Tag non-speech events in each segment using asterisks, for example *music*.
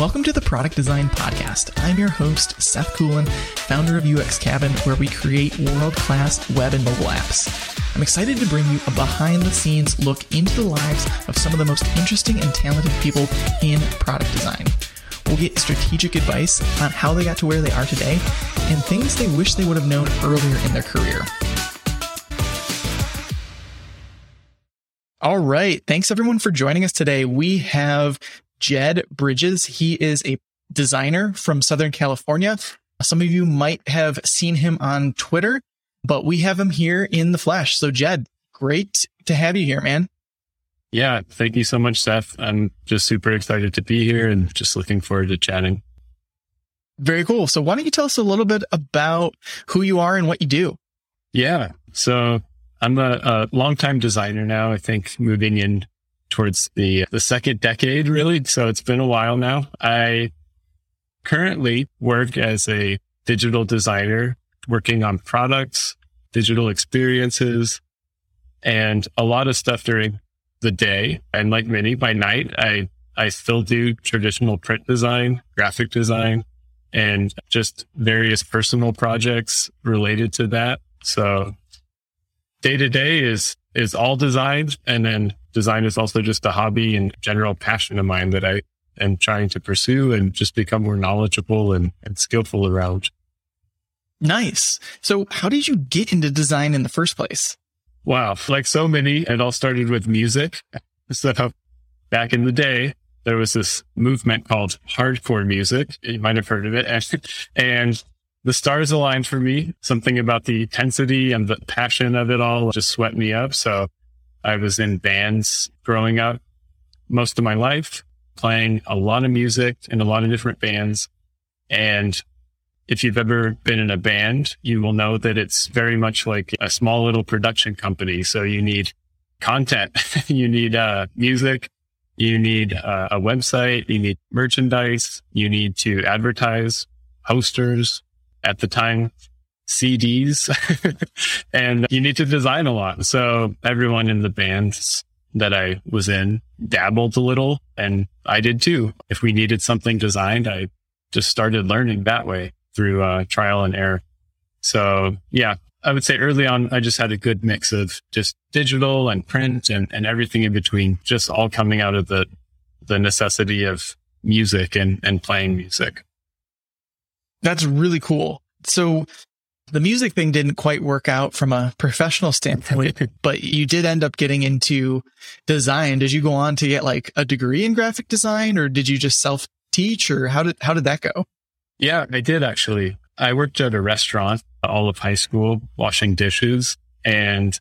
Welcome to the Product Design Podcast. I'm your host, Seth Coelen, founder of UX Cabin, where we create world class web and mobile apps. I'm excited to bring you a behind the scenes look into the lives of some of the most interesting and talented people in product design. We'll get strategic advice on how they got to where they are today and things they wish they would have known earlier in their career. All right. Thanks everyone for joining us today. We have Jed Bridges. He is a designer from Southern California. Some of you might have seen him on Twitter, but we have him here in the flesh. So Jed, great to have you here, man. Yeah. Thank you so much, Seth. I'm just super excited to be here and just looking forward to chatting. Very cool. So why don't you tell us a little bit about who you are and what you do? Yeah. So I'm a, a longtime designer now. I think moving in towards the the second decade, really. So it's been a while now. I currently work as a digital designer, working on products, digital experiences, and a lot of stuff during the day. And like many, by night, I I still do traditional print design, graphic design, and just various personal projects related to that. So day to day is is all design. And then design is also just a hobby and general passion of mine that I am trying to pursue and just become more knowledgeable and, and skillful around. Nice. So how did you get into design in the first place? Wow. Like so many, it all started with music. So back in the day, there was this movement called hardcore music. You might have heard of it. *laughs* And the stars aligned for me. Something about the intensity and the passion of it all just swept me up. So I was in bands growing up most of my life, playing a lot of music in a lot of different bands. And if you've ever been in a band, you will know that it's very much like a small little production company. So you need content, *laughs* you need uh, music, you need uh, a website, you need merchandise, you need to advertise, posters, at the time CDs *laughs* and you need to design a lot. So everyone in the bands that I was in dabbled a little and I did too. If we needed something designed, I just started learning that way through uh, trial and error. So yeah, I would say early on, I just had a good mix of just digital and print and, and everything in between, just all coming out of the, the necessity of music and, and playing music. That's really cool. So the music thing didn't quite work out from a professional standpoint, *laughs* but you did end up getting into design. Did you go on to get like a degree in graphic design or did you just self teach or how did, how did that go? Yeah, I did actually. I worked at a restaurant all of high school, washing dishes and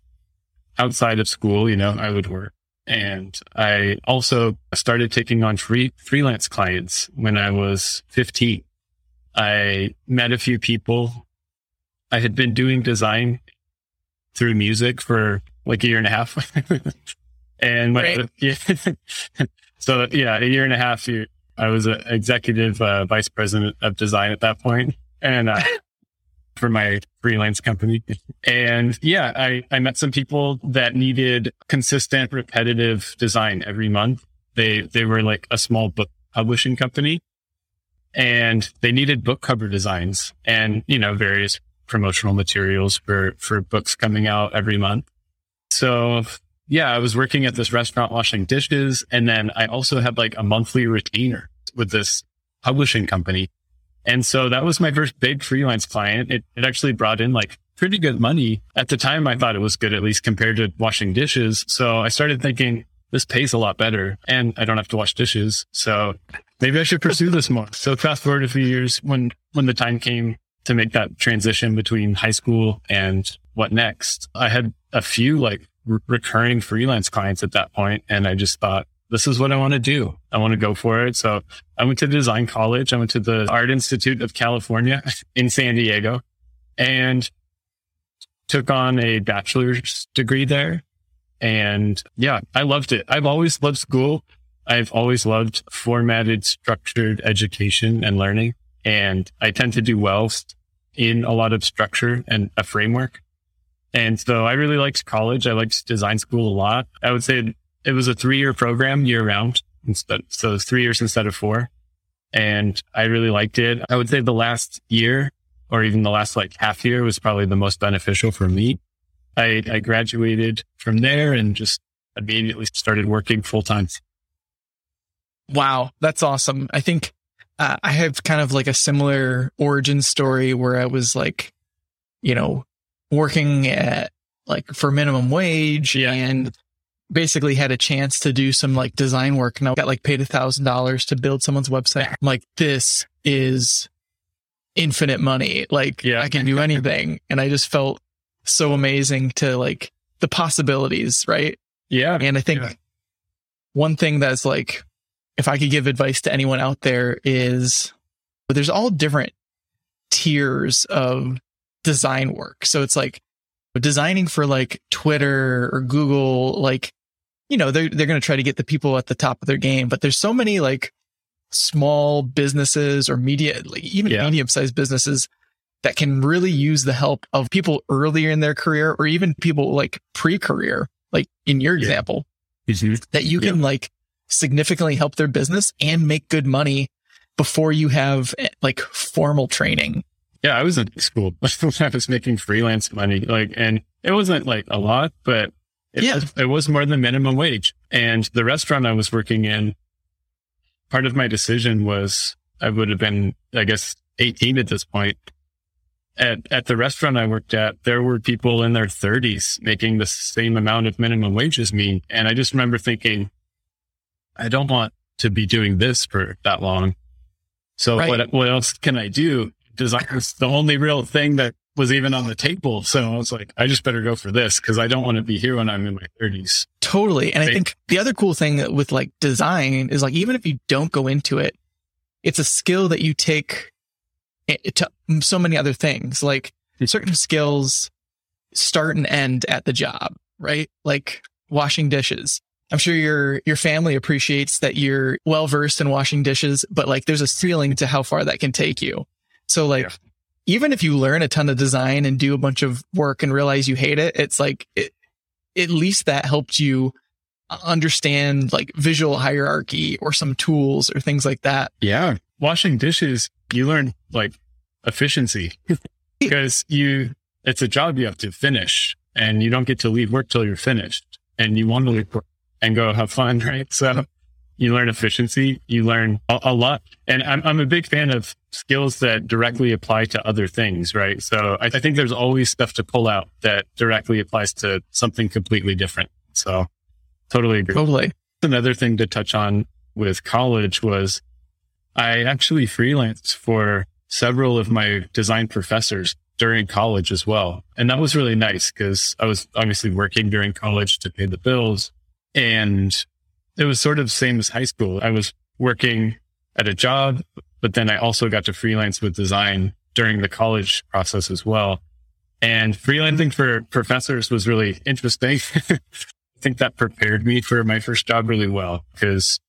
outside of school, you know, I would work. And I also started taking on free freelance clients when I was 15. I met a few people. I had been doing design through music for like a year and a half. *laughs* and my, *laughs* yeah, so yeah, a year and a half, I was an executive uh, vice president of design at that point and uh, *laughs* for my freelance company. And yeah, I, I met some people that needed consistent, repetitive design every month. They, they were like a small book publishing company and they needed book cover designs and, you know, various promotional materials for, for books coming out every month. So yeah, I was working at this restaurant washing dishes. And then I also had like a monthly retainer with this publishing company. And so that was my first big freelance client. It, it actually brought in like pretty good money. At the time, I thought it was good, at least compared to washing dishes. So I started thinking this pays a lot better and I don't have to wash dishes. So maybe I should pursue this more. So fast forward a few years when, when the time came to make that transition between high school and what next, I had a few like re- recurring freelance clients at that point, And I just thought, this is what I want to do. I want to go for it. So I went to design college. I went to the Art Institute of California *laughs* in San Diego and took on a bachelor's degree there. And yeah, I loved it. I've always loved school. I've always loved formatted, structured education and learning. And I tend to do well in a lot of structure and a framework. And so I really liked college. I liked design school a lot. I would say it was a three year program year round instead. So three years instead of four. and I really liked it. I would say the last year or even the last like half year was probably the most beneficial for me. I, I graduated from there and just immediately started working full time. Wow, that's awesome. I think uh, I have kind of like a similar origin story where I was like, you know, working at like for minimum wage Yeah. and basically had a chance to do some like design work and I got like paid a thousand dollars to build someone's website. I'm like, this is infinite money. Like Yeah. I can do anything. and I just felt so amazing to like the possibilities, right? Yeah. And I think Yeah. one thing that's like, if I could give advice to anyone out there is there's all different tiers of design work. So it's like designing for like Twitter or Google, like, you know, they're, they're going to try to get the people at the top of their game, but there's so many like small businesses or media, like even Yeah. medium sized businesses that can really use the help of people earlier in their career or even people like pre career, like in your Yeah. example that you can like significantly help their business and make good money before you have eh, like formal training. Yeah, I was in school *laughs* when I was making freelance money, like, and it wasn't like a lot, but it, Yeah. was, it was more than minimum wage. And the restaurant I was working in, part of my decision was I would have been, I guess, 18 at this point. At, at the restaurant I worked at, there were people in their 30s making the same amount of minimum wage as me. And I just remember thinking, I don't want to be doing this for that long. So Right. what, what else can I do? Design was the only real thing that was even on the table. So I was like, I just better go for this because I don't want to be here when I'm in my 30s. Totally. And I think the other cool thing with like design is like, even if you don't go into it, it's a skill that you take Eh, to mm, so many other things. Like hmm. certain skills start and end at the job, right? Like washing dishes. I'm sure your your family appreciates that you're well versed in washing dishes, but like there's a ceiling to how far that can take you. So like Yeah. even if you learn a ton of design and do a bunch of work and realize you hate it, it's like it, at least that helped you understand like visual hierarchy or some tools or things like that. Yeah. Washing dishes, you learn like efficiency *laughs* because you, it's a job you have to finish and you don't get to leave work till you're finished and you want to leave work and go have fun. *laughs* Right. So you learn efficiency, you learn a, a lot. And I'm, I'm a big fan of skills that directly apply to other things. Right. So I, I think there's always stuff to pull out that directly applies to something completely different. So totally agree Totally. another thing to touch on with college was I actually freelanced for several of my design professors during college as well. And that was really nice because I was obviously working during college to pay the bills. And it was sort of the same as high school. I was working at a job, but then I also got to freelance with design during the college process as well. And freelancing for professors was really interesting. *laughs* I think that prepared me for my first job really well because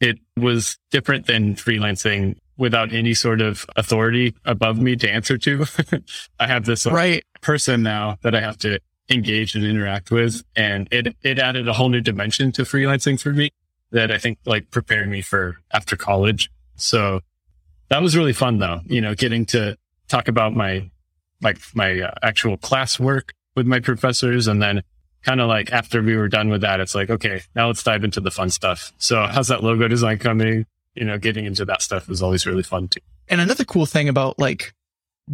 it was different than freelancing without any sort of authority above me to answer to. *laughs* I have this uh, Right. person now that I have to engage and interact with. And it, it added a whole new dimension to freelancing for me that I think like prepared me for after college. So that was really fun though, you know, getting to talk about my, like my uh, actual class work with my professors. And then kind of like after we were done with that, it's like, okay, now let's dive into the fun stuff. So how's that logo design coming? You know, getting into that stuff is always really fun too. And another cool thing about like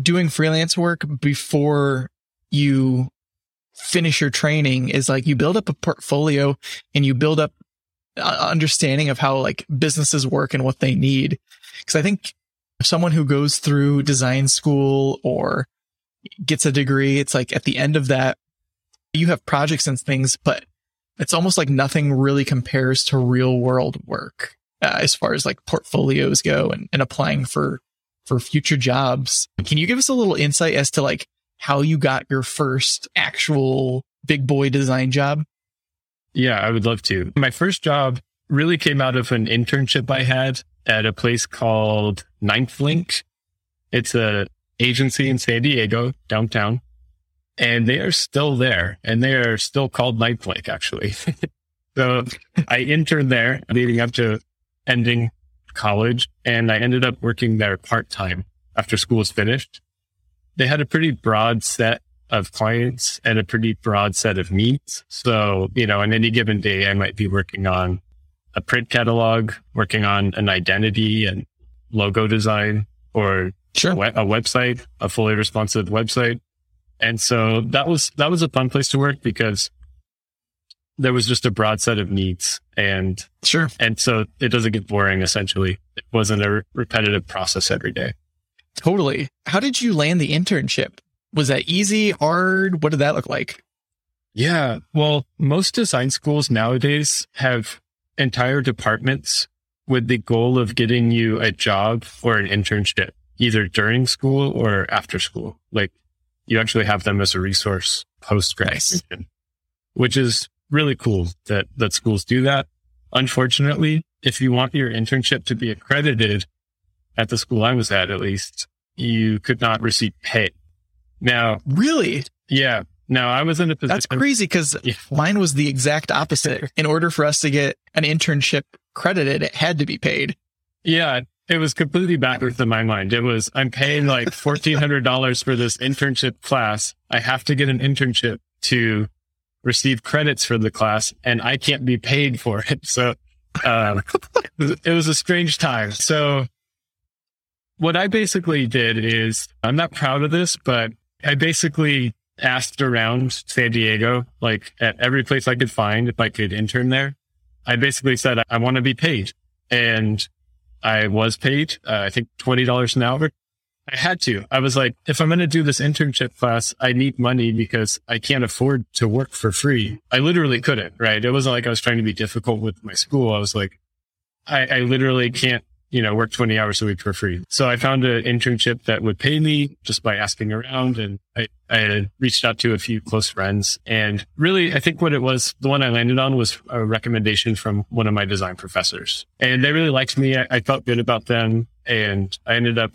doing freelance work before you finish your training is like you build up a portfolio and you build up understanding of how like businesses work and what they need. Cause I think someone who goes through design school or gets a degree, it's like at the end of that, you have projects and things, but it's almost like nothing really compares to real world work uh, as far as like portfolios go and, and applying for for future jobs. Can you give us a little insight as to like how you got your first actual big boy design job? Yeah, I would love to. My first job really came out of an internship I had at a place called Ninth Link. It's a agency in San Diego, downtown, and they are still there and they are still called Ninth Link, actually. *laughs* so I interned there leading up to ending college and I ended up working there part time after school was finished. They had a pretty broad set of clients and a pretty broad set of needs. So, you know, on any given day, I might be working on a print catalog, working on an identity and logo design or Sure. a website, a fully responsive website. And so that was, that was a fun place to work because there was just a broad set of needs and, Sure. and so it doesn't get boring essentially. It wasn't a re- repetitive process every day. Totally. How did you land the internship? Was that easy, hard? What did that look like? Yeah. Well, most design schools nowadays have entire departments with the goal of getting you a job or an internship, either during school or after school. Like you actually have them as a resource post graduation, which is really cool that, that schools do that. Unfortunately, if you want your internship to be accredited at the school I was at, at least, you could not receive pay. Now, Really? yeah. Now I was in a position. That's crazy because Yeah. mine was the exact opposite. In order for us to get an internship credited, it had to be paid. Yeah, it was completely backwards in my mind. It was I'm paying like fourteen hundred dollars for this internship class. I have to get an internship to receive credits for the class, and I can't be paid for it. So um, it was a strange time. So what I basically did is I'm not proud of this, but I basically asked around San Diego, like at every place I could find, if I could intern there. I basically said I want to be paid, and I was paid, uh, I think $20 an hour. I had to. I was like, if I'm going to do this internship class, I need money because I can't afford to work for free. I literally couldn't, right? It wasn't like I was trying to be difficult with my school. I was like, I, I literally can't, you know, work 20 hours a week for free. So I found an internship that would pay me just by asking around. And I, I had reached out to a few close friends. And really, I think what it was, the one I landed on was a recommendation from one of my design professors. And they really liked me. I, I felt good about them. And I ended up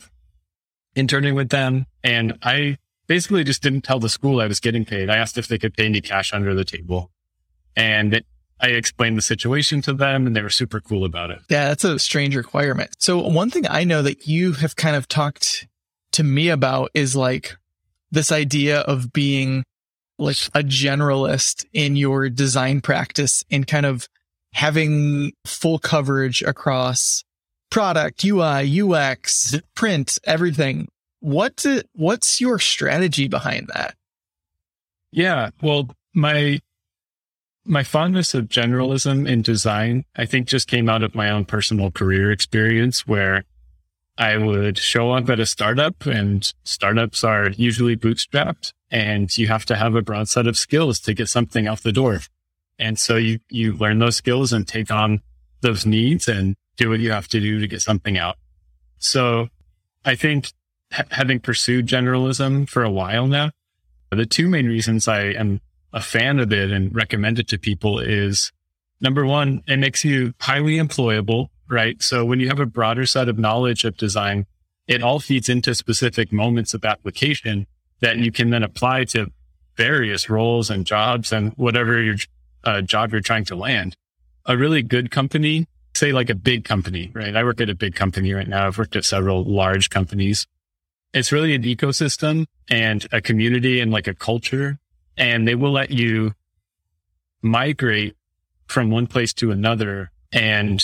interning with them. And I basically just didn't tell the school I was getting paid. I asked if they could pay me cash under the table. And I explained the situation to them and they were super cool about it. Yeah, that's a strange requirement. So one thing I know that you have kind of talked to me about is like this idea of being like a generalist in your design practice and kind of having full coverage across product, UI, UX, print, everything. What what's your strategy behind that? Yeah. Well, my, my fondness of generalism in design, I think just came out of my own personal career experience where I would show up at a startup and startups are usually bootstrapped and you have to have a broad set of skills to get something off the door. And so you, you learn those skills and take on those needs and do what you have to do to get something out. So I think ha- having pursued generalism for a while now, the two main reasons I am a fan of it and recommend it to people is number one, it makes you highly employable, right? So when you have a broader set of knowledge of design, it all feeds into specific moments of application that you can then apply to various roles and jobs and whatever your uh, job you're trying to land. A really good company, say like a big company, right? I work at a big company right now. I've worked at several large companies. It's really an ecosystem and a community and like a culture. And they will let you migrate from one place to another. And,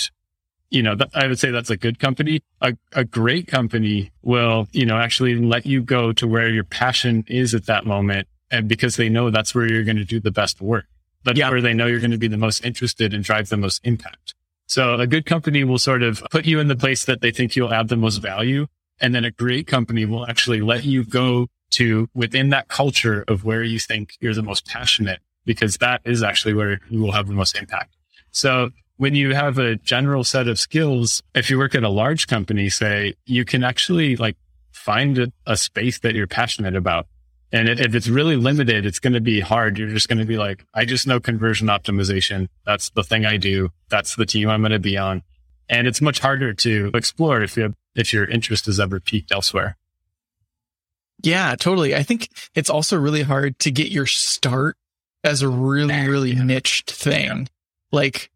you know, th- I would say that's a good company. A, a great company will, you know, actually let you go to where your passion is at that moment. And because they know that's where you're going to do the best work. That's Yeah. where they know you're going to be the most interested and drive the most impact. So a good company will sort of put you in the place that they think you'll add the most value. And then a great company will actually let you go to within that culture of where you think you're the most passionate, because that is actually where you will have the most impact. So when you have a general set of skills, if you work at a large company, say, you can actually like find a, a space that you're passionate about. And if it's really limited, it's going to be hard. You're just going to be like, I just know conversion optimization. That's the thing I do. That's the team I'm going to be on. And it's much harder to explore if you if your interest is ever peaked elsewhere. Yeah, totally. I think it's also really hard to get your start as a really, really Yeah. niched thing. Like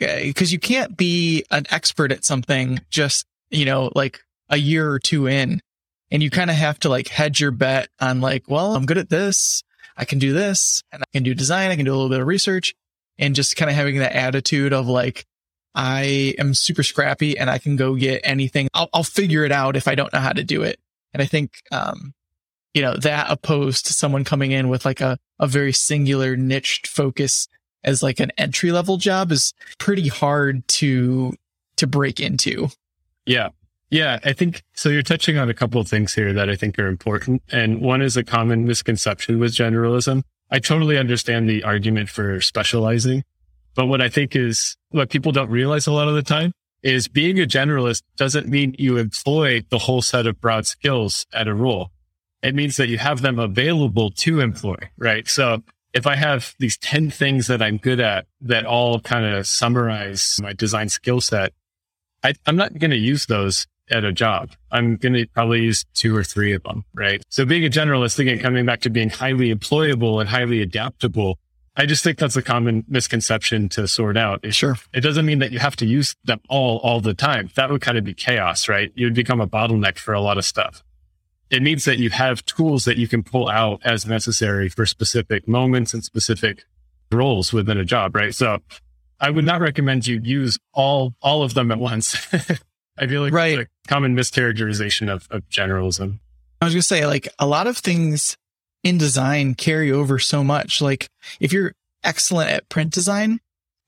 eh, because you can't be an expert at something just, you know, like a year or two in. And you kind of have to like hedge your bet on like, well, I'm good at this. I can do this and I can do design. I can do a little bit of research and just kind of having that attitude of like, I am super scrappy and I can go get anything. I'll, I'll figure it out if I don't know how to do it. And I think, um, you know, that opposed to someone coming in with like a, a very singular niched focus as like an entry level job is pretty hard to, to break into. Yeah. Yeah, I think so. You're touching on a couple of things here that I think are important. And one is a common misconception with generalism. I totally understand the argument for specializing, but what I think is what people don't realize a lot of the time is being a generalist doesn't mean you employ the whole set of broad skills at a role. It means that you have them available to employ, right? So if I have these 10 things that I'm good at that all kind of summarize my design skill set, I, am not going to use those at a job. I'm going to probably use two or three of them, right? So being a generalist, again, coming back to being highly employable and highly adaptable, I just think that's a common misconception to sort out. It, sure. It doesn't mean that you have to use them all, all the time. That would kind of be chaos, right? You would become a bottleneck for a lot of stuff. It means that you have tools that you can pull out as necessary for specific moments and specific roles within a job, right? So I would not recommend you use all, all of them at once. *laughs* I feel like right. a common mischaracterization of, of generalism. I was going to say, like, a lot of things in design carry over so much. Like, if you're excellent at print design,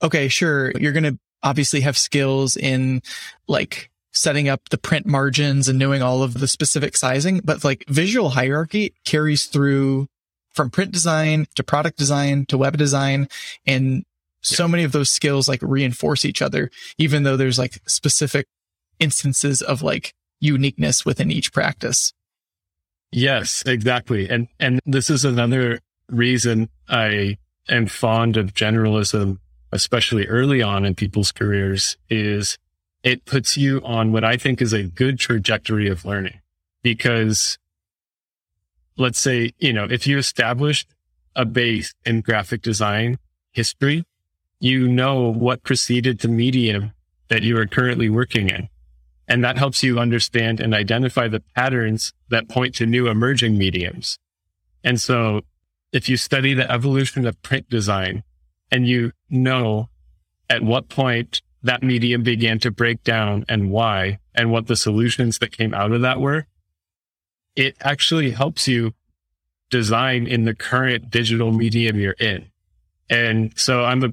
okay, sure, you're going to obviously have skills in like setting up the print margins and knowing all of the specific sizing, but like visual hierarchy carries through from print design to product design to web design. And so many of those skills like reinforce each other, even though there's like specific instances of like uniqueness within each practice. Yes, exactly. And and this is another reason I am fond of generalism, especially early on in people's careers, is it puts you on what I think is a good trajectory of learning. Because let's say, you know, if you established a base in graphic design history, you know what preceded the medium that you are currently working in. And that helps you understand and identify the patterns that point to new emerging mediums. And so if you study the evolution of print design and you know at what point that medium began to break down and why and what the solutions that came out of that were, it actually helps you design in the current digital medium you're in. And so I'm a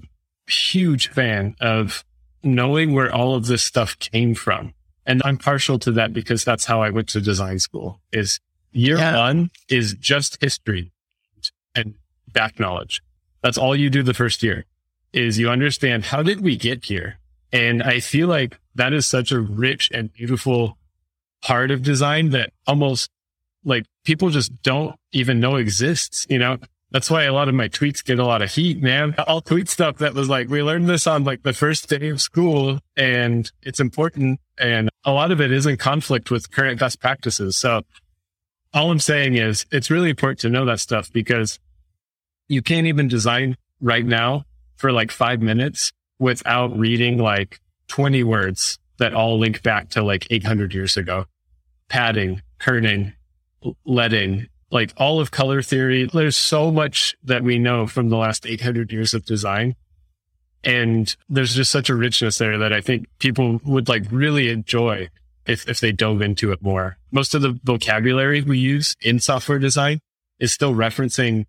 huge fan of knowing where all of this stuff came from and I'm partial to that because that's how I went to design school is year yeah. one is just history and back knowledge. That's all you do the first year is you understand how did we get here? And I feel like that is such a rich and beautiful part of design that almost like people just don't even know exists. You know, that's why a lot of my tweets get a lot of heat, man. I'll tweet stuff that was like, we learned this on like the first day of school and it's important. And a lot of it is in conflict with current best practices. So all I'm saying is it's really important to know that stuff because you can't even design right now for like five minutes without reading like 20 words that all link back to like 800 years ago. Padding, kerning, leading, like all of color theory. There's so much that we know from the last 800 years of design. And there's just such a richness there that I think people would like really enjoy if, if they dove into it more. Most of the vocabulary we use in software design is still referencing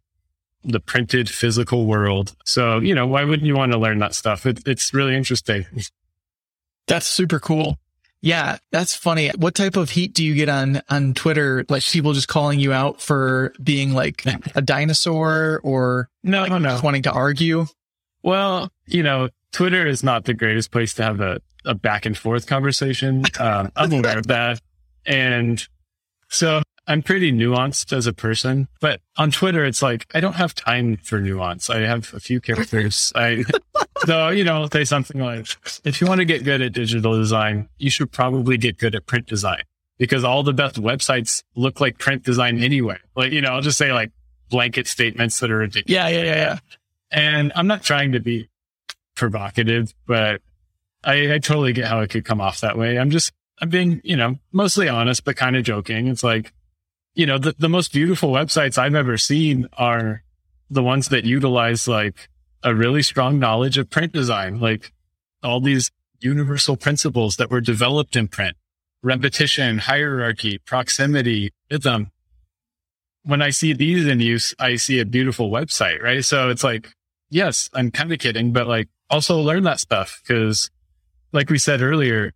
the printed physical world. So, you know, why wouldn't you want to learn that stuff? It, it's really interesting. *laughs* That's super cool. Yeah, that's funny. What type of heat do you get on on Twitter? Like people just calling you out for being like a dinosaur or no, like no, wanting to argue? Well, you know, Twitter is not the greatest place to have a, a back and forth conversation. Um, *laughs* I'm aware of that, and so I'm pretty nuanced as a person, but on Twitter, it's like, I don't have time for nuance. I have a few characters. I, *laughs* so, you know, say something like, if you want to get good at digital design, you should probably get good at print design because all the best websites look like print design anyway. Like, you know, I'll just say like blanket statements that are ridiculous. Yeah. Yeah. Yeah. Yeah. And I'm not trying to be provocative, but I, I totally get how it could come off that way. I'm just, I'm being, you know, mostly honest, but kind of joking. It's like, you know, the, the most beautiful websites I've ever seen are the ones that utilize like a really strong knowledge of print design, like all these universal principles that were developed in print, repetition, hierarchy, proximity, rhythm. When I see these in use, I see a beautiful website, right? So it's like, yes, I'm kind of kidding, but like also learn that stuff because like we said earlier,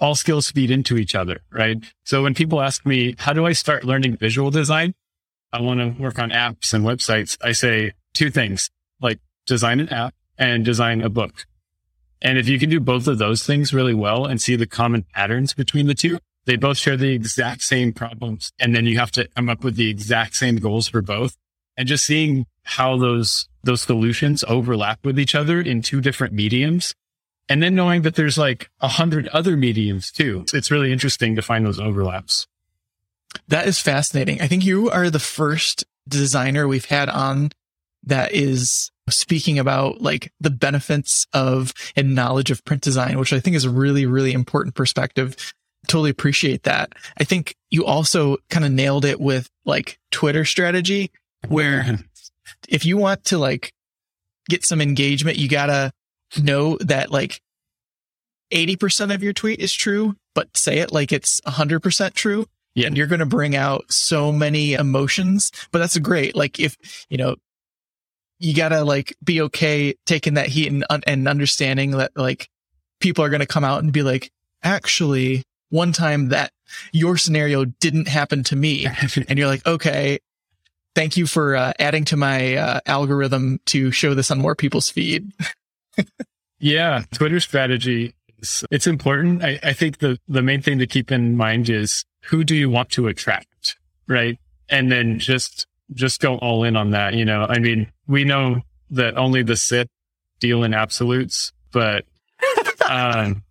all skills feed into each other, right? So when people ask me, how do I start learning visual design? I want to work on apps and websites. I say two things, like design an app and design a book. And if you can do both of those things really well and see the common patterns between the two, they both share the exact same problems. And then you have to come up with the exact same goals for both. And just seeing how those, those solutions overlap with each other in two different mediums and then knowing that there's like a hundred other mediums too. It's really interesting to find those overlaps. That is fascinating. I think you are the first designer we've had on that is speaking about like the benefits of and knowledge of print design, which I think is a really, really important perspective. Totally appreciate that. I think you also kind of nailed it with like Twitter strategy, where if you want to like get some engagement, you gotta know that like 80% of your tweet is true, but say it like it's 100% true. Yeah. And you're going to bring out so many emotions, but that's great. Like if, you know, you gotta like be okay taking that heat and, and understanding that like people are going to come out and be like, actually, one time that your scenario didn't happen to me. *laughs* and you're like, okay, thank you for uh, adding to my uh, algorithm to show this on more people's feed. *laughs* yeah, Twitter strategy is it's important. I, I think the the main thing to keep in mind is who do you want to attract, right? And then just just go all in on that. You know, I mean, we know that only the Sith deal in absolutes, but *laughs* um,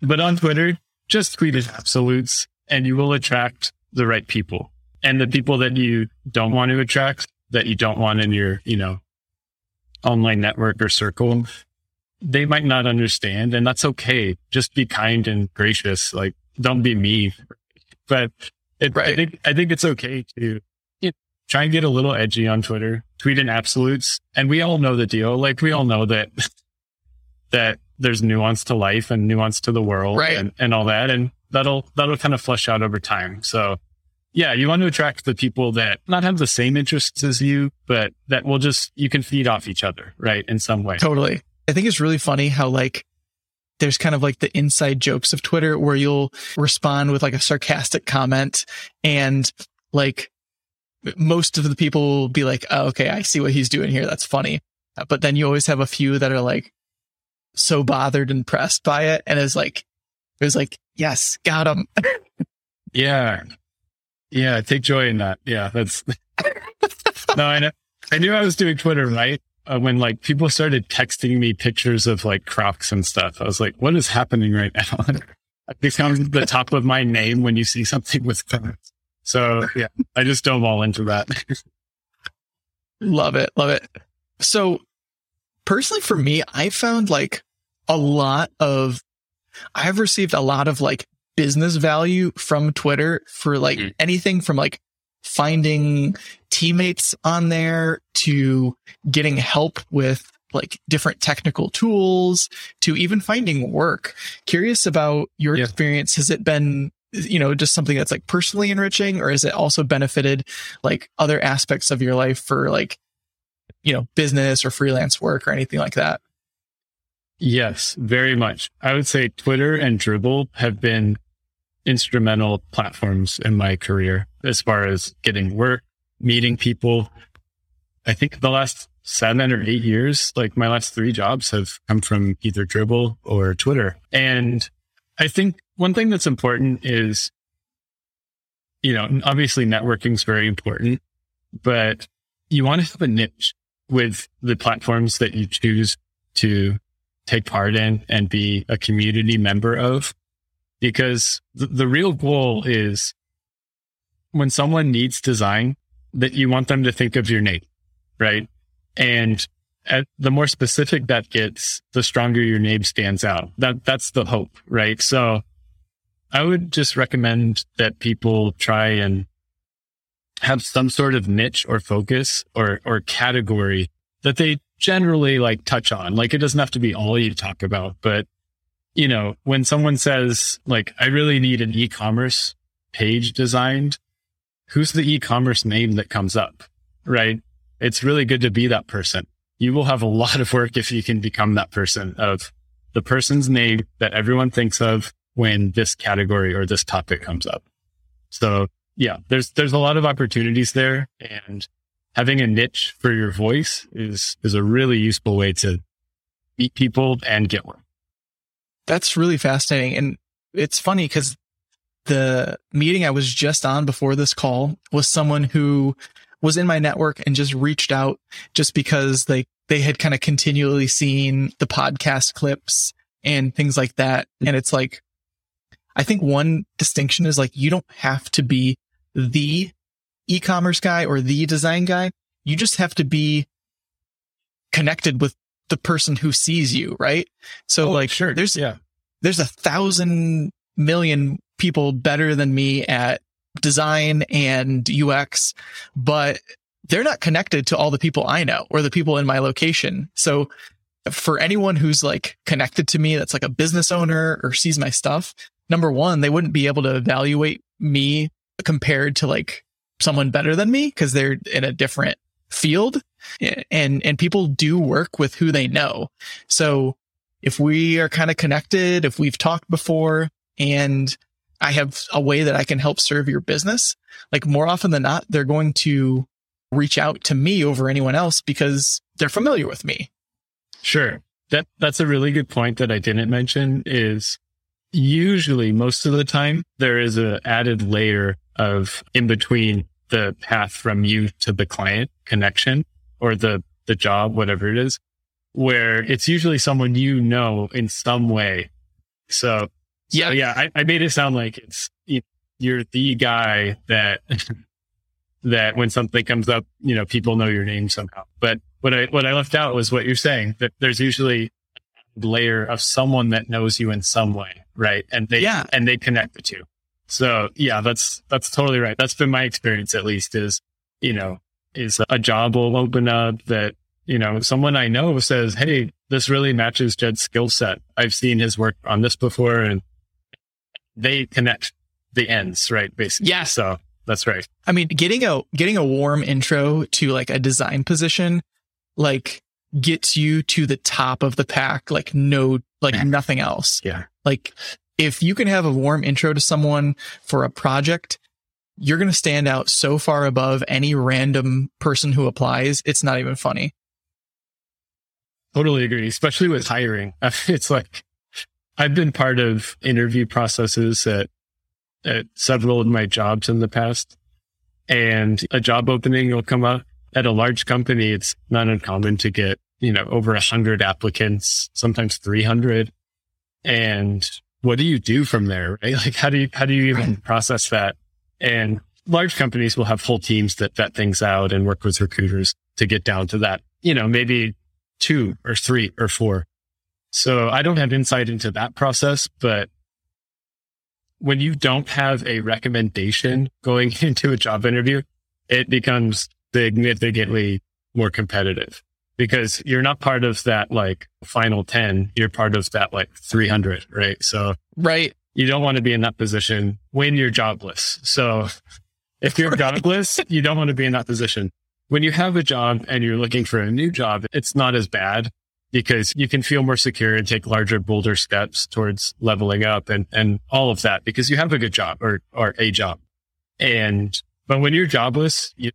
but on Twitter, just tweet in absolutes, and you will attract the right people and the people that you don't want to attract, that you don't want in your, you know, online network or circle, they might not understand. And that's okay. Just be kind and gracious. Like, don't be mean. But it, right. I think, I think it's okay to you know, try and get a little edgy on Twitter, tweet in absolutes. And we all know the deal. Like, we all know that, *laughs* that there's nuance to life and nuance to the world right. and, and all that. And that'll, that'll kind of flush out over time. So, yeah, you want to attract the people that not have the same interests as you, but that will just, you can feed off each other, right? In some way. Totally. I think it's really funny how like there's kind of like the inside jokes of Twitter where you'll respond with like a sarcastic comment and like most of the people will be like, oh, okay, I see what he's doing here. That's funny. But then you always have a few that are like so bothered and pressed by it. And it's like, it was like, yes, got him. *laughs* yeah. Yeah, take joy in that. Yeah, that's *laughs* no, I know. I knew I was doing Twitter right uh, when like people started texting me pictures of like Crocs and stuff. I was like, what is happening right now? *laughs* it becomes the top of my name when you see something with Crocs. So yeah, I just dove all into that. *laughs* love it, love it. So personally, for me, I found like a lot of I've received a lot of like business value from Twitter for like mm-hmm. anything from like finding teammates on there to getting help with like different technical tools to even finding work. Curious about your yeah. experience. Has it been, you know, just something that's like personally enriching or has it also benefited like other aspects of your life for like, you know, business or freelance work or anything like that? Yes, very much. I would say Twitter and Dribbble have been instrumental platforms in my career as far as getting work, meeting people. I think the last seven or eight years, like my last three jobs have come from either Dribbble or Twitter. And I think one thing that's important is, you know, obviously networking is very important, but you want to have a niche with the platforms that you choose to take part in and be a community member of because the, the real goal is when someone needs design that you want them to think of your name, right? And at the more specific that gets, the stronger your name stands out. That that's the hope, right? So I would just recommend that people try and have some sort of niche or focus or or category that they generally like touch on. Like it doesn't have to be all you talk about, but you know, when someone says like I really need an e-commerce page designed, who's the e-commerce name that comes up? Right? It's really good to be that person you will have a *laughs* lot of work if you can become that person of the person's name that everyone thinks of when this category or this topic comes up. So yeah, there's, there's a lot of opportunities there and having a niche for your voice is, is a really useful way to meet people and get work. That's really fascinating. And it's funny because the meeting I was just on before this call was someone who was in my network and just reached out just because they they had kind of continually seen the podcast clips and things like that. Mm. And it's like, I think one distinction is like, you don't have to be the e-commerce guy or the design guy. You just have to be connected with the person who sees you, right? So oh, like, sure, there's, yeah, there's a thousand million people better than me at design and UX, but they're not connected to all the people I know or the people in my location. So for anyone who's like connected to me, that's like a business owner or sees my stuff, number one, they wouldn't be able to evaluate me compared to like someone better than me because they're in a different field and, and people do work with who they know. So if we are kind of connected, if we've talked before and I have a way that I can help serve your business, like more often than not, they're going to reach out to me over anyone else because they're familiar with me. Sure. That that's a really good point that I didn't mention is usually most of the time there is a added layer of in between the path from you to the client connection or the the job whatever it is where it's usually someone you know in some way. So yeah, so yeah, I, I, made it sound like it's you're the guy that *laughs* that when something comes up, you know, people know your name somehow. But what I what I left out was what you're saying that there's usually a layer of someone that knows you in some way, right? And they yeah. and they connect the two. So yeah, that's that's totally right. That's been my experience at least. Is you know is a job will open up that you know someone I know says, hey, this really matches Jed's skill set. I've seen his work on this before, and they connect the ends, right? Basically. Yeah. So that's right. I mean, getting a getting a warm intro to like a design position, like gets you to the top of the pack, like no, like nothing else. Yeah. Like if you can have a warm intro to someone for a project, you're going to stand out so far above any random person who applies. It's not even funny. Totally agree, especially with hiring. *laughs* It's like I've been part of interview processes at, at several of my jobs in the past. And a job opening will come up at a large company. It's not uncommon to get, you know, over a hundred applicants, sometimes 300. And what do you do from there? Right? *laughs* Like, how do you, how do you even process that? And large companies will have whole teams that vet things out and work with recruiters to get down to that, you know, maybe two or three or four. So I don't have insight into that process, but when you don't have a recommendation going *laughs* into a job interview, it becomes significantly more competitive because you're not part of that like final 10. You're part of that like 300, right? So, right. You don't want to be in that position when you're jobless. So if you're jobless, you don't want to be in that position. When you have a job and you're looking for a new job, it's not as bad because you can feel more secure and take larger, bolder steps towards leveling up and, and all of that because you have a good job or, or a job. And, but when you're jobless, you,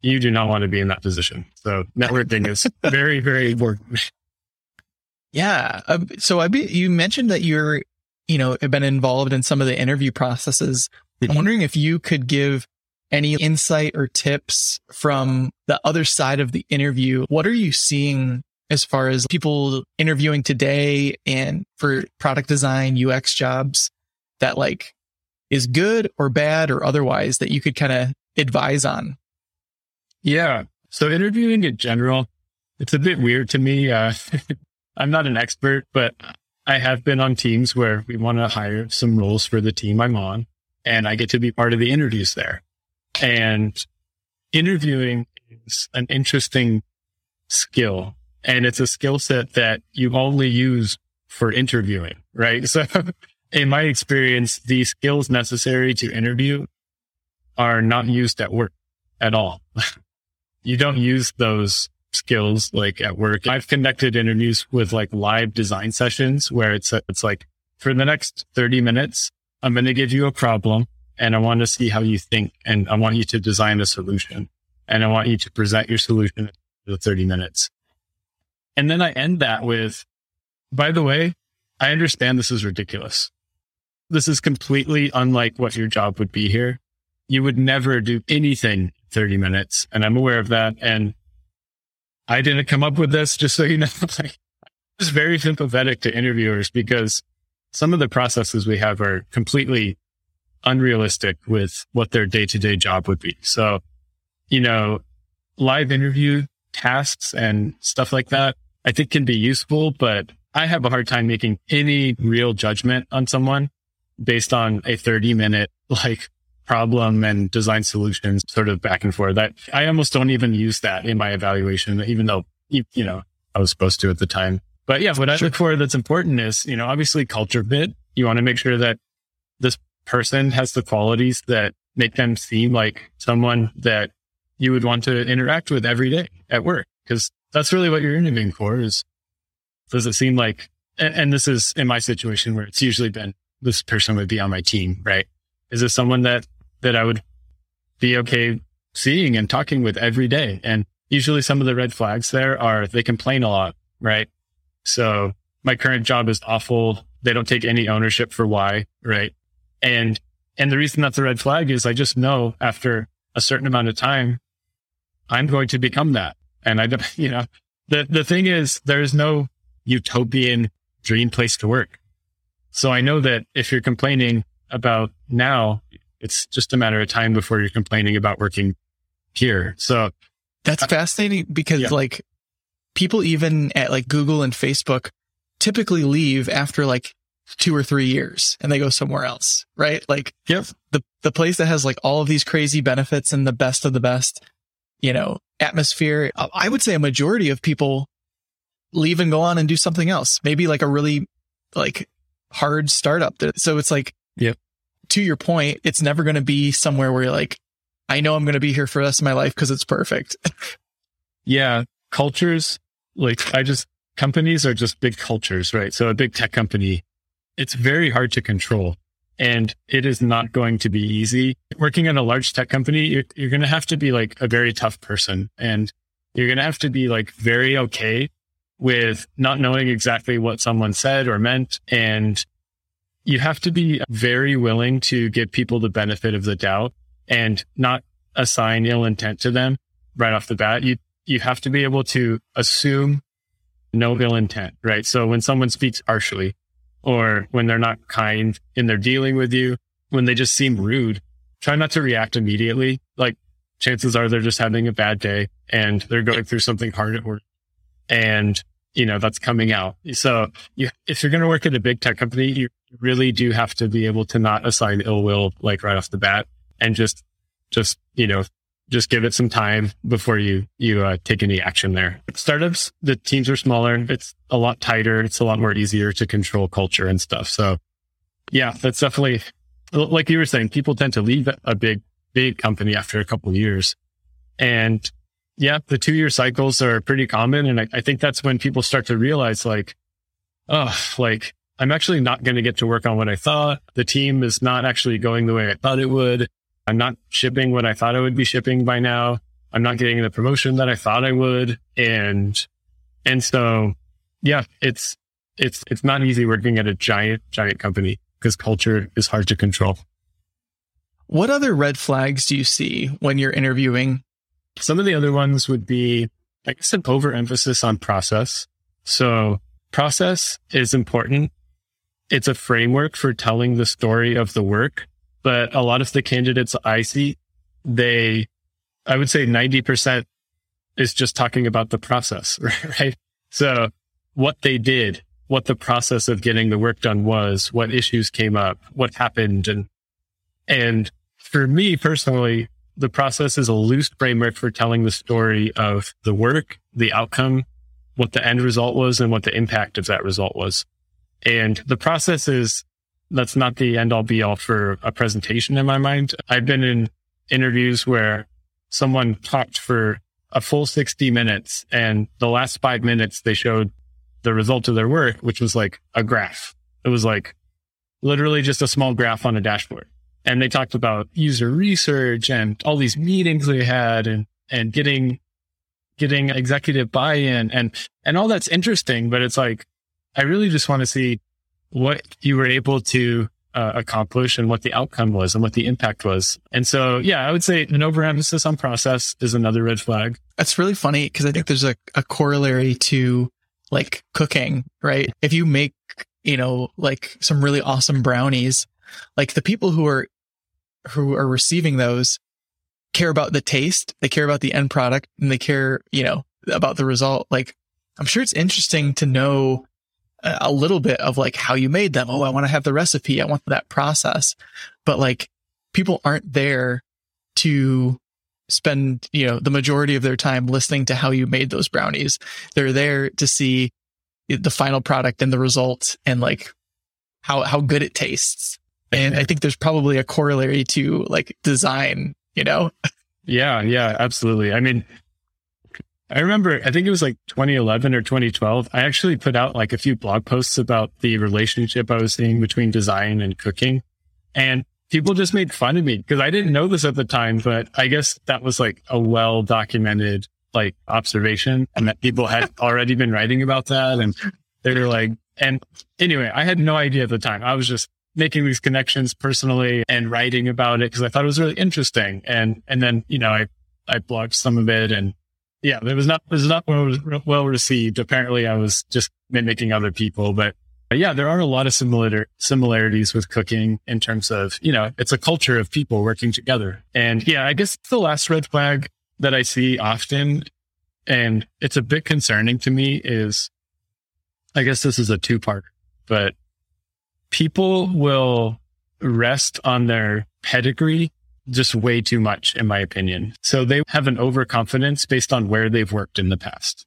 you do not want to be in that position. So networking is *laughs* very, very important. Yeah. Um, so I be, you mentioned that you're, you know, have been involved in some of the interview processes. I'm mm-hmm. wondering if you could give any insight or tips from the other side of the interview. What are you seeing as far as people interviewing today and for product design, UX jobs that like is good or bad or otherwise that you could kind of advise on? Yeah. So interviewing in general, it's a bit weird to me. Uh, *laughs* I'm not an expert, but I have been on teams where we want to hire some roles for the team I'm on and I get to be part of the interviews there. And interviewing is an interesting skill and it's a skill set that you only use for interviewing, right? *laughs* So in my experience, the skills necessary to interview are not used at work at all. *laughs* you don't use those skills like at work. I've conducted interviews with like live design sessions where it's, it's like for the next 30 minutes, I'm going to give you a problem and I want to see how you think and I want you to design a solution and I want you to present your solution in the 30 minutes. And then I end that with, by the way, I understand this is ridiculous. This is completely unlike what your job would be here. You would never do anything 30 minutes. And I'm aware of that. And I didn't come up with this, just so you know. like, *laughs* it's very sympathetic to interviewers because some of the processes we have are completely unrealistic with what their day to day job would be. So, you know, live interview tasks and stuff like that, I think can be useful, but I have a hard time making any real judgment on someone based on a 30 minute like problem and design solutions sort of back and forth. That I almost don't even use that in my evaluation, even though, you, you know, I was supposed to at the time. But yeah, what I look for that's important is, you know, obviously culture fit. You want to make sure that this person has the qualities that make them seem like someone that you would want to interact with every day at work. Cause that's really what you're interviewing for is, does it seem like, and, and this is in my situation where it's usually been this person would be on my team, right? Is this someone that, that I would be okay seeing and talking with every day? And usually some of the red flags there are they complain a lot, right? So my current job is awful. They don't take any ownership for why, right? And, and the reason that's a red flag is I just know after a certain amount of time, I'm going to become that. And I don't, *laughs* you know, the, the thing is there is no utopian dream place to work. So I know that if you're complaining about now, it's just a matter of time before you're complaining about working here. So that's fascinating because yeah. like people even at like Google and Facebook typically leave after like two or three years and they go somewhere else, right? Like yep. the, the place that has like all of these crazy benefits and the best of the best, you know, atmosphere. I would say a majority of people leave and go on and do something else. Maybe like a really like hard startup. So it's like, yep. To your point, it's never going to be somewhere where you're like, I know I'm going to be here for the rest of my life because it's perfect. *laughs* yeah. Cultures, like I just, companies are just big cultures, right? So a big tech company it's very hard to control and it is not going to be easy. Working in a large tech company, you're, you're going to have to be like a very tough person and you're going to have to be like very okay with not knowing exactly what someone said or meant. And you have to be very willing to give people the benefit of the doubt and not assign ill intent to them right off the bat. You, you have to be able to assume no ill intent, right? So when someone speaks harshly, or when they're not kind in their dealing with you, when they just seem rude, try not to react immediately. Like chances are they're just having a bad day and they're going through something hard at work. And, you know, that's coming out. So you, if you're going to work at a big tech company, you really do have to be able to not assign ill will like right off the bat and just, just, you know, just give it some time before you you uh, take any action there. Startups, the teams are smaller. It's a lot tighter. It's a lot more easier to control culture and stuff. So, yeah, that's definitely like you were saying. People tend to leave a big big company after a couple years, and yeah, the two year cycles are pretty common. And I, I think that's when people start to realize, like, oh, like I'm actually not going to get to work on what I thought. The team is not actually going the way I thought it would. I'm not shipping what I thought I would be shipping by now. I'm not getting the promotion that I thought I would. And, and so, yeah, it's, it's, it's not easy working at a giant, giant company because culture is hard to control. What other red flags do you see when you're interviewing? Some of the other ones would be, I guess, an overemphasis on process. So process is important. It's a framework for telling the story of the work but a lot of the candidates I see, they, I would say 90% is just talking about the process, *laughs* right? So what they did, what the process of getting the work done was, what issues came up, what happened. And, and for me personally, the process is a loose framework for telling the story of the work, the outcome, what the end result was and what the impact of that result was. And the process is, that's not the end all be all for a presentation in my mind. I've been in interviews where someone talked for a full 60 minutes and the last five minutes they showed the result of their work, which was like a graph. It was like literally just a small graph on a dashboard. And they talked about user research and all these meetings they had and, and getting, getting executive buy-in and, and all that's interesting. But it's like, I really just want to see what you were able to uh, accomplish and what the outcome was and what the impact was. And so, yeah, I would say an overemphasis on process is another red flag. That's really funny because I think there's a, a corollary to like cooking, right? If you make, you know, like some really awesome brownies, like the people who are, who are receiving those care about the taste, they care about the end product and they care, you know, about the result. Like I'm sure it's interesting to know a little bit of like how you made them. Oh, I want to have the recipe. I want that process. But like people aren't there to spend, you know, the majority of their time listening to how you made those brownies. They're there to see the final product and the result and like how, how good it tastes. And I think there's probably a corollary to like design, you know? Yeah. Yeah, absolutely. I mean, I remember, I think it was like 2011 or 2012. I actually put out like a few blog posts about the relationship I was seeing between design and cooking. And people just made fun of me because I didn't know this at the time, but I guess that was like a well documented like observation and that people had *laughs* already been writing about that. And they were like, and anyway, I had no idea at the time. I was just making these connections personally and writing about it because I thought it was really interesting. And, and then, you know, I, I blogged some of it and yeah, it was not, it was not well, well received. Apparently I was just mimicking other people, but, but yeah, there are a lot of similar similarities with cooking in terms of, you know, it's a culture of people working together. And yeah, I guess the last red flag that I see often, and it's a bit concerning to me is, I guess this is a two part, but people will rest on their pedigree just way too much, in my opinion. So they have an overconfidence based on where they've worked in the past.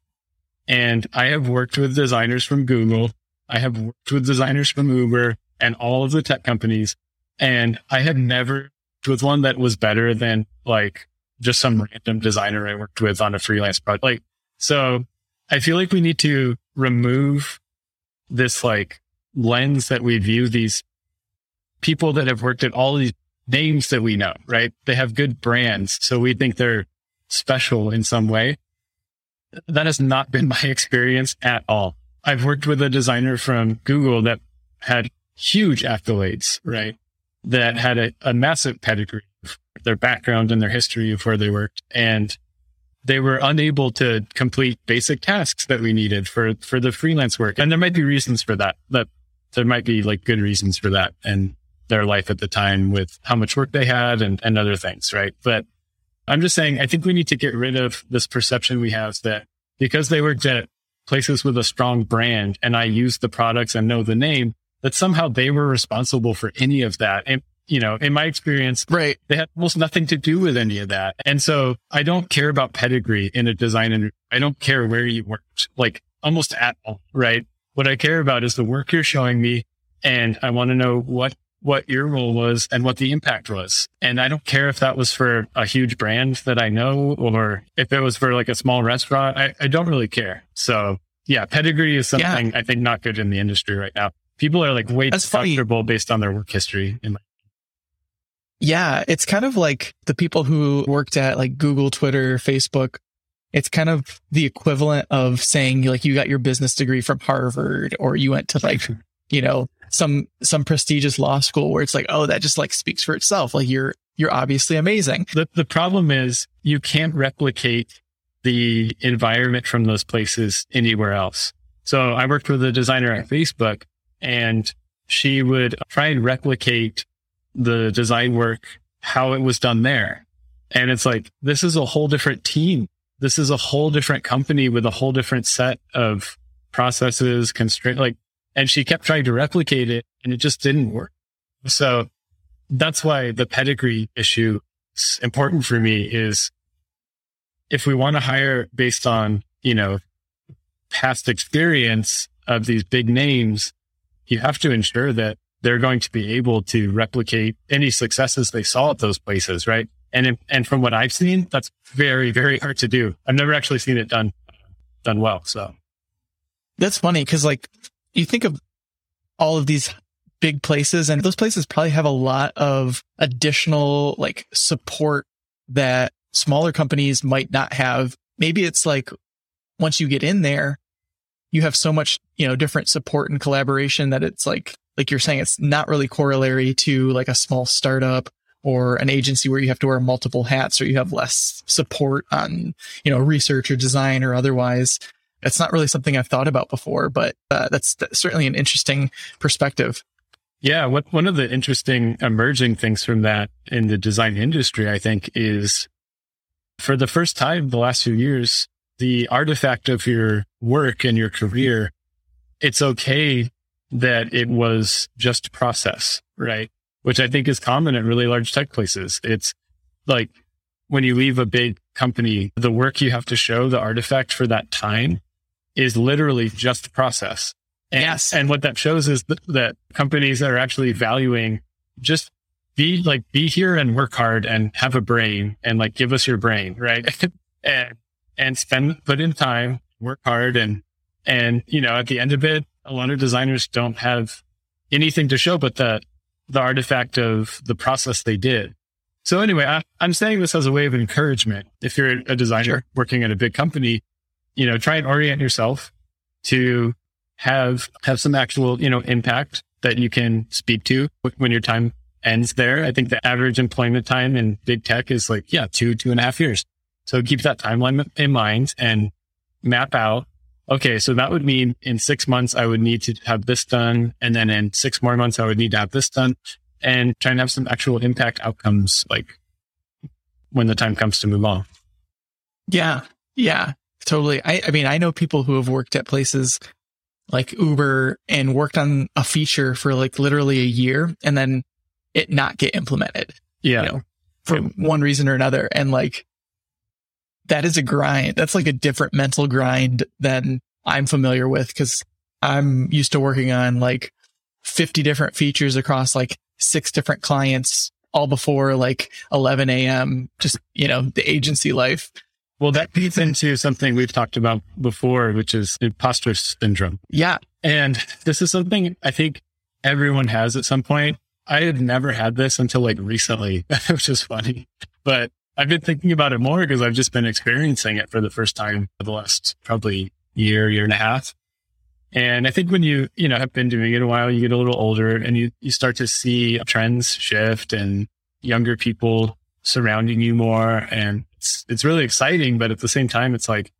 And I have worked with designers from Google. I have worked with designers from Uber and all of the tech companies. And I have never worked with one that was better than like just some random designer I worked with on a freelance project. Like, so I feel like we need to remove this like lens that we view these people that have worked at all these names that we know, right? They have good brands. So we think they're special in some way. That has not been *laughs* my experience at all. I've worked with a designer from Google that had huge accolades, right? That had a, a massive pedigree, of their background and their history of where they worked. And they were unable to complete basic tasks that we needed for, for the freelance work. And there might be reasons for that, that there might be like good reasons for that. And their life at the time with how much work they had and, and other things, right? But I'm just saying, I think we need to get rid of this perception we have that because they worked at places with a strong brand and I use the products and know the name, that somehow they were responsible for any of that. And, you know, in my experience, right. they had almost nothing to do with any of that. And so I don't care about pedigree in a design and I don't care where you worked, like almost at all, right? What I care about is the work you're showing me. And I want to know what what your role was and what the impact was. And I don't care if that was for a huge brand that I know or if it was for like a small restaurant. I, I don't really care. So yeah, pedigree is something yeah. I think not good in the industry right now. People are like way That's too comfortable based on their work history. In my- yeah, it's kind of like the people who worked at like Google, Twitter, Facebook. It's kind of the equivalent of saying like you got your business degree from Harvard or you went to like, *laughs* you know, some some prestigious law school where it's like, oh, that just like speaks for itself. Like you're you're obviously amazing. The the problem is you can't replicate the environment from those places anywhere else. So I worked with a designer at Facebook and she would try and replicate the design work, how it was done there. And it's like, this is a whole different team this is a whole different company with a whole different set of processes, constraint, like, and she kept trying to replicate it and it just didn't work. So that's why the pedigree issue is important for me is if we want to hire based on, you know, past experience of these big names, you have to ensure that they're going to be able to replicate any successes they saw at those places, right? And and from what I've seen, that's very very hard to do. I've never actually seen it done done well. So that's funny because like you think of all of these big places and those places probably have a lot of additional like support that smaller companies might not have. Maybe it's like once you get in there, you have so much, you know, different support and collaboration that it's like, like you're saying, it's not really corollary to like a small startup or an agency where you have to wear multiple hats or you have less support on, you know, research or design or otherwise. It's not really something I've thought about before, but uh, that's, that's certainly an interesting perspective. Yeah, what one of the interesting emerging things from that in the design industry, I think, is for the first time the last few years, the artifact of your work and your career, it's okay that it was just process, right? Which I think is common at really large tech places. It's like when you leave a big company, the work you have to show, the artifact for that time is literally just the process. And, yes. And what that shows is th- that companies that are actually valuing just be like, be here and work hard and have a brain and like give us your brain, right? *laughs* and and spend, put in time, work hard. And, and, you know, at the end of it, a lot of designers don't have anything to show but the, the artifact of the process they did. So anyway, I, am saying this as a way of encouragement. If you're a designer sure. working at a big company, you know, try and orient yourself to have, have some actual, you know, impact that you can speak to when your time ends there. I think the average employment time in big tech is like, yeah, two, two and a half years. So keep that timeline in mind and map out. Okay. So that would mean in six months, I would need to have this done. And then in six more months, I would need to have this done and try and have some actual impact outcomes like when the time comes to move on. Yeah. Yeah. Totally. I, I mean, I know people who have worked at places like Uber and worked on a feature for like literally a year and then it not get implemented. Yeah. You know, for one reason or another. And like that is a grind. That's like a different mental grind than I'm familiar with because I'm used to working on like 50 different features across like six different clients all before like 11 a.m. Just, you know, the agency life. Well, that feeds into something we've talked about before, which is imposter syndrome. Yeah. And this is something I think everyone has at some point. I had never had this until like recently, *laughs* which is funny, but I've been thinking about it more because I've just been experiencing it for the first time for the last probably year, year and a half. And I think when you, you know, have been doing it a while, you get a little older and you, you start to see trends shift and younger people surrounding you more. And it's, it's really exciting. But at the same time, it's like,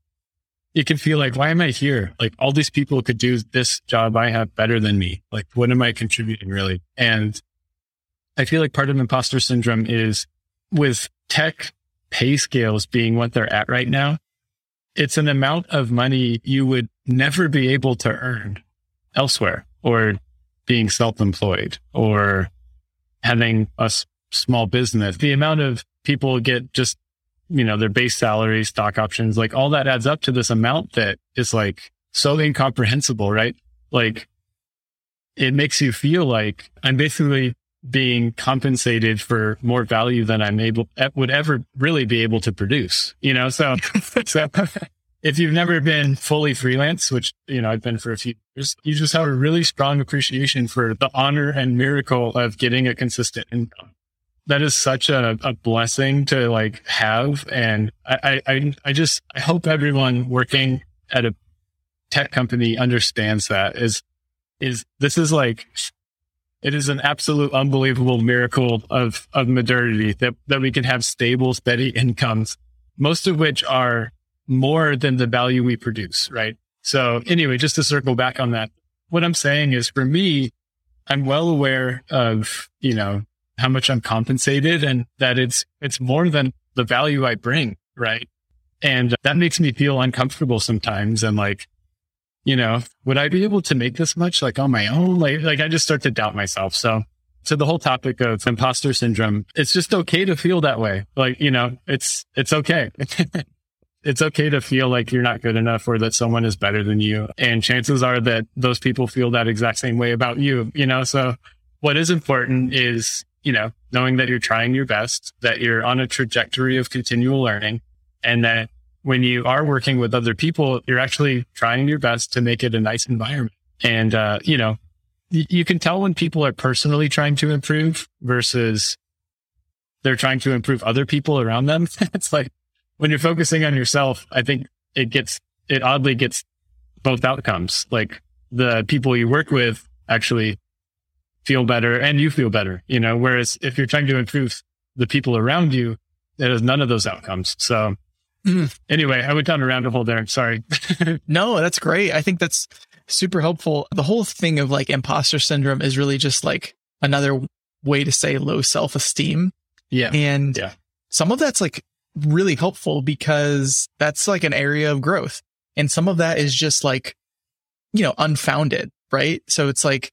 you can feel like, why am I here? Like all these people could do this job I have better than me. Like, what am I contributing really? And I feel like part of imposter syndrome is with tech pay scales being what they're at right now, it's an amount of money you would never be able to earn elsewhere or being self-employed or having a s- small business. The amount of people get just, you know, their base salary, stock options, like all that adds up to this amount that is like so incomprehensible, right? Like it makes you feel like I'm basically being compensated for more value than I'm able would ever really be able to produce. You know, so *laughs* so *laughs* if you've never been fully freelance, which you know I've been for a few years, you just have a really strong appreciation for the honor and miracle of getting a consistent income. That is such a, a blessing to like have, and I, I I just I hope everyone working at a tech company understands that is is this is like it is an absolute unbelievable miracle of, of modernity that, that we can have stable, steady incomes, most of which are more than the value we produce, right? So anyway, just to circle back on that, what I'm saying is for me, I'm well aware of, you know, how much I'm compensated and that it's, it's more than the value I bring, right? And that makes me feel uncomfortable sometimes. And like, you know, would I be able to make this much like on my own? Like, like I just start to doubt myself. So to the whole topic of imposter syndrome, it's just okay to feel that way. Like, you know, it's, it's okay. *laughs* it's okay to feel like you're not good enough or that someone is better than you. And chances are that those people feel that exact same way about you, you know? So what is important is, you know, knowing that you're trying your best, that you're on a trajectory of continual learning and that when you are working with other people, you're actually trying your best to make it a nice environment. And, uh, you know, y- you can tell when people are personally trying to improve versus they're trying to improve other people around them. *laughs* it's like, when you're focusing on yourself, I think it gets, it oddly gets both outcomes. Like the people you work with actually feel better and you feel better, you know, whereas if you're trying to improve the people around you, it has none of those outcomes. So mm. anyway, I went down a round hole there. Sorry. *laughs* no, that's great. I think that's super helpful. The whole thing of like imposter syndrome is really just like another way to say low self esteem. Yeah. And yeah. some of that's like really helpful because that's like an area of growth. And some of that is just like, you know, unfounded, right? So it's like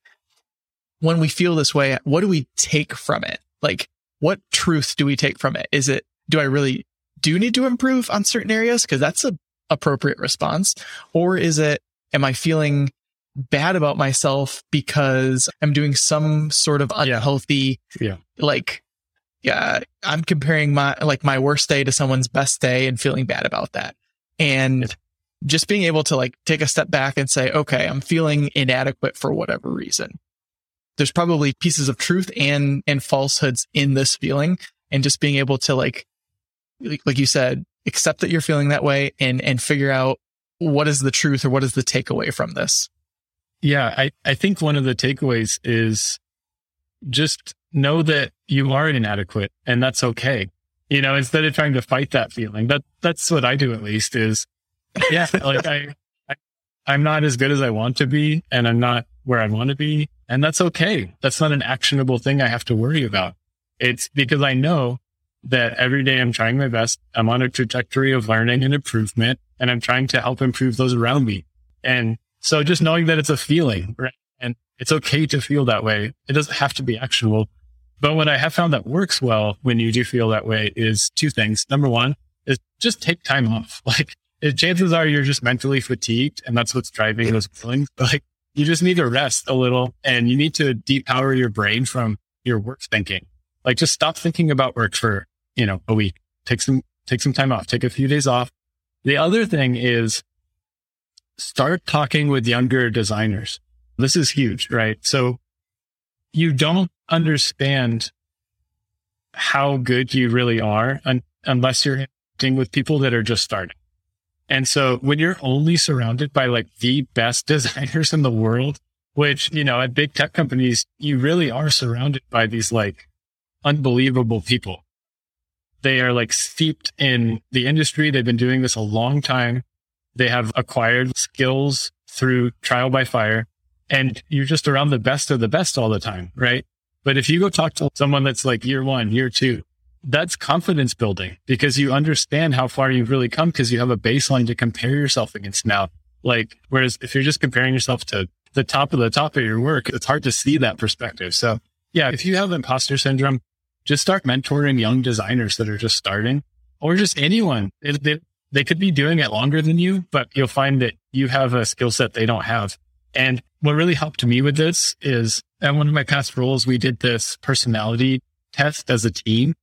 when we feel this way, what do we take from it? Like, what truth do we take from it? Is it, do I really do need to improve on certain areas? Cause that's a appropriate response. Or is it, am I feeling bad about myself because I'm doing some sort of unhealthy, yeah. like yeah, I'm comparing my like my worst day to someone's best day and feeling bad about that. And just being able to like take a step back and say, okay, I'm feeling inadequate for whatever reason. There's probably pieces of truth and and falsehoods in this feeling and just being able to like like you said, accept that you're feeling that way and and figure out what is the truth or what is the takeaway from this. Yeah, I I think one of the takeaways is just know that you are inadequate and that's okay. You know, instead of trying to fight that feeling, that that's what I do at least is, yeah, like I, I, I'm not as good as I want to be and I'm not where I want to be. And that's okay. That's not an actionable thing I have to worry about. It's because I know that every day I'm trying my best. I'm on a trajectory of learning and improvement and I'm trying to help improve those around me. And so just knowing that it's a feeling, right? And it's okay to feel that way. It doesn't have to be actionable. But what I have found that works well when you do feel that way is two things. Number one is just take time off. *laughs* Like chances are you're just mentally fatigued and that's what's driving those feelings. But like you just need to rest a little and you need to depower your brain from your work thinking. Like just stop thinking about work for, you know, a week. Take some, take some time off, take a few days off. The other thing is start talking with younger designers. This is huge, right? So you don't understand how good you really are un- unless you're interacting with people that are just starting. And so when you're only surrounded by like the best designers in the world, which, you know, at big tech companies, you really are surrounded by these like unbelievable people. They are like steeped in the industry. They've been doing this a long time. They have acquired skills through trial by fire and you're just around the best of the best all the time. Right. But if you go talk to someone that's like year one, year two, that's confidence building because you understand how far you've really come because you have a baseline to compare yourself against now. Like, whereas if you're just comparing yourself to the top of the top of your work, it's hard to see that perspective. So yeah, if you have imposter syndrome, just start mentoring young designers that are just starting or just anyone. It, they, they could be doing it longer than you, but you'll find that you have a skill set they don't have. And what really helped me with this is at one of my past roles, we did this personality test as a team.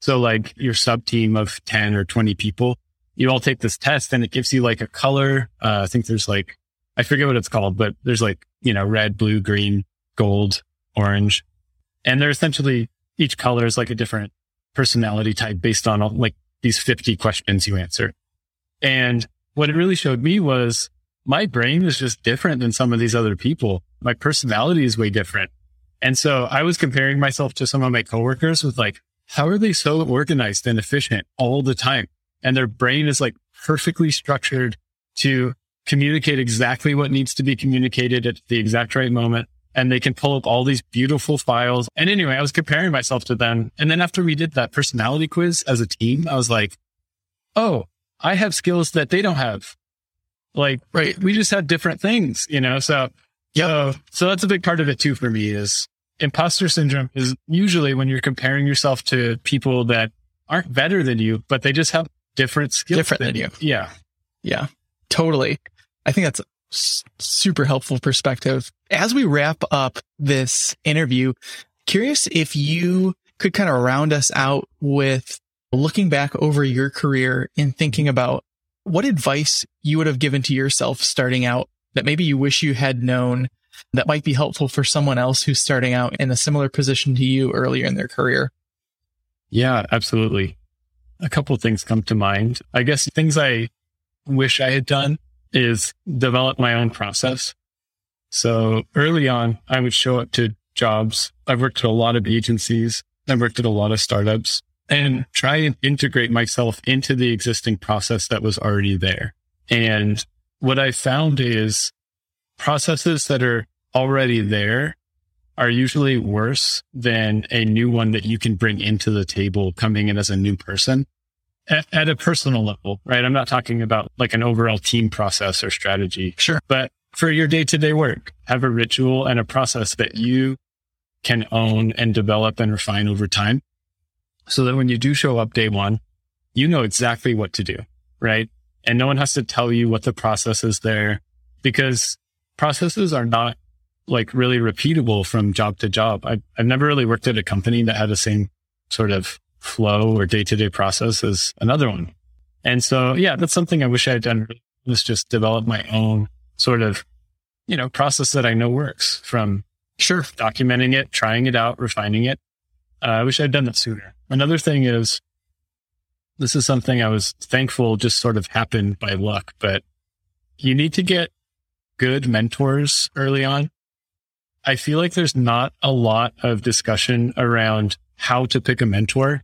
So like your sub team of 10 or 20 people, you all take this test and it gives you like a color. Uh, I think there's like, I forget what it's called, but there's like, you know, red, blue, green, gold, orange. And they're essentially each color is like a different personality type based on like these 50 questions you answer. And what it really showed me was my brain is just different than some of these other people. My personality is way different. And so I was comparing myself to some of my coworkers with like, how are they so organized and efficient all the time? And their brain is like perfectly structured to communicate exactly what needs to be communicated at the exact right moment. And they can pull up all these beautiful files. And anyway, I was comparing myself to them. And then after we did that personality quiz as a team, I was like, Oh, I have skills that they don't have. Like, Right. we just have different things, you know? So, so, so that's a big part of it too for me is imposter syndrome is usually when you're comparing yourself to people that aren't better than you, but they just have different skills. Different than you. Yeah. Yeah, totally. I think that's a super helpful perspective. As we wrap up this interview, curious if you could kind of round us out with looking back over your career and thinking about what advice you would have given to yourself starting out that maybe you wish you had known that might be helpful for someone else who's starting out in a similar position to you earlier in their career. Yeah, absolutely. A couple things come to mind. I guess things I wish I had done is develop my own process. So early on, I would show up to jobs. I've worked at a lot of agencies. I've worked at a lot of startups and try and integrate myself into the existing process that was already there. And what I found is processes that are already there are usually worse than a new one that you can bring into the table coming in as a new person at, at, a personal level, right? I'm not talking about like an overall team process or strategy, Sure. but for your day to day work, have a ritual and a process that you can own and develop and refine over time so that when you do show up day one, you know exactly what to do, right? And no one has to tell you what the process is there because processes are not like really repeatable from job to job. I've, I've never really worked at a company that had the same sort of flow or day to day process as another one. And so, yeah, that's something I wish I had done was just develop my own sort of, you know, process that I know works from Sure. documenting it, trying it out, refining it. Uh, I wish I'd done that sooner. Another thing is this is something I was thankful just sort of happened by luck, but you need to get good mentors early on. I feel like there's not a lot of discussion around how to pick a mentor.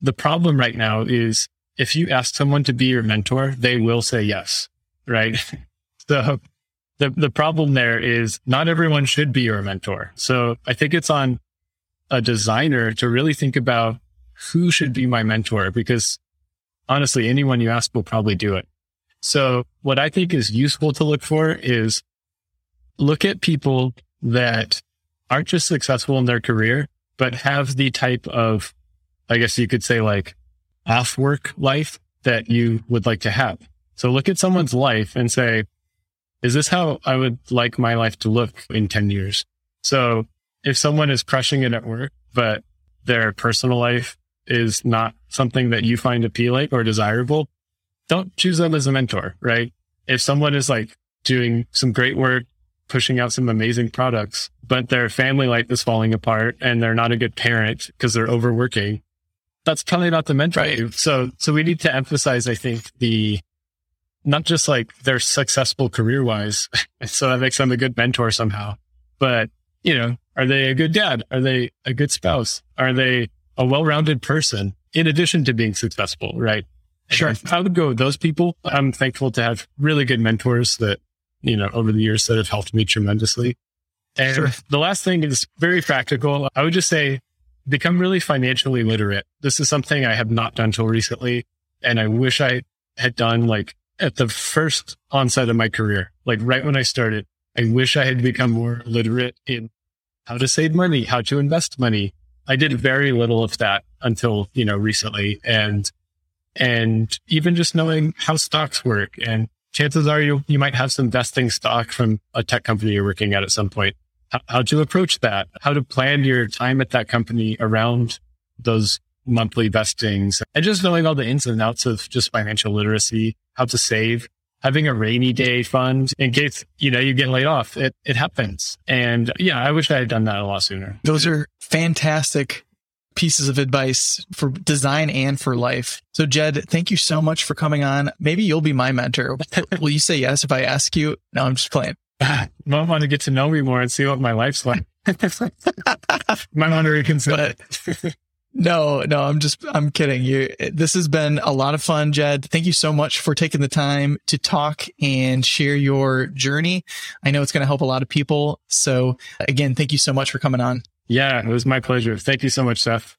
The problem right now is if you ask someone to be your mentor, they will say yes, right? *laughs* so the, the problem there is not everyone should be your mentor. So I think it's on a designer to really think about who should be my mentor because honestly, anyone you ask will probably do it. So what I think is useful to look for is look at people that aren't just successful in their career, but have the type of, I guess you could say like off work life that you would like to have. So look at someone's life and say, is this how I would like my life to look in 10 years? So if someone is crushing it at work, but their personal life is not something that you find appealing or desirable, don't choose them as a mentor, right? If someone is like doing some great work, pushing out some amazing products, but their family life is falling apart and they're not a good parent because they're overworking, that's probably not the mentor. Right. So, so we need to emphasize, I think, the not just like they're successful career wise. *laughs* so that makes them a good mentor somehow, but you know, are they a good dad? Are they a good spouse? Are they a well-rounded person in addition to being successful? Right. Sure. I would go with those people. I'm thankful to have really good mentors that, you know, over the years that have helped me tremendously. And Sure. the last thing is very practical. I would just say become really financially literate. This is something I have not done till recently. And I wish I had done like at the first onset of my career, like right when I started. I wish I had become more literate in how to save money, how to invest money. I did very little of that until, you know, recently. And, and even just knowing how stocks work and chances are you, you might have some vesting stock from a tech company you're working at at some point. How, to approach that, how to plan your time at that company around those monthly vestings and just knowing all the ins and outs of just financial literacy, how to save, having a rainy day fund in case, you know, you get laid off. It, it happens. And yeah, I wish I had done that a lot sooner. Those are fantastic pieces of advice for design and for life. So Jed, thank you so much for coming on. Maybe you'll be my mentor. *laughs* Will you say yes if I ask you? No, I'm just playing. *laughs* Might want to get to know me more and see what my life's like. Might want to reconsider. No, no, I'm just, I'm kidding you. This has been a lot of fun, Jed. Thank you so much for taking the time to talk and share your journey. I know it's going to help a lot of people. So again, thank you so much for coming on. Yeah, it was my pleasure. Thank you so much, Seth.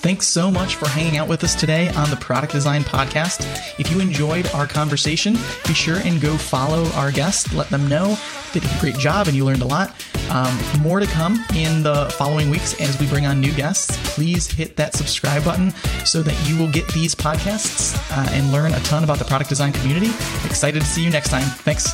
Thanks so much for hanging out with us today on the Product Design Podcast. If you enjoyed our conversation, be sure and go follow our guest. Let them know they did a great job and you learned a lot. Um, more to come in the following weeks as we bring on new guests. Please hit that subscribe button so that you will get these podcasts uh, and learn a ton about the product design community. Excited to see you next time. Thanks.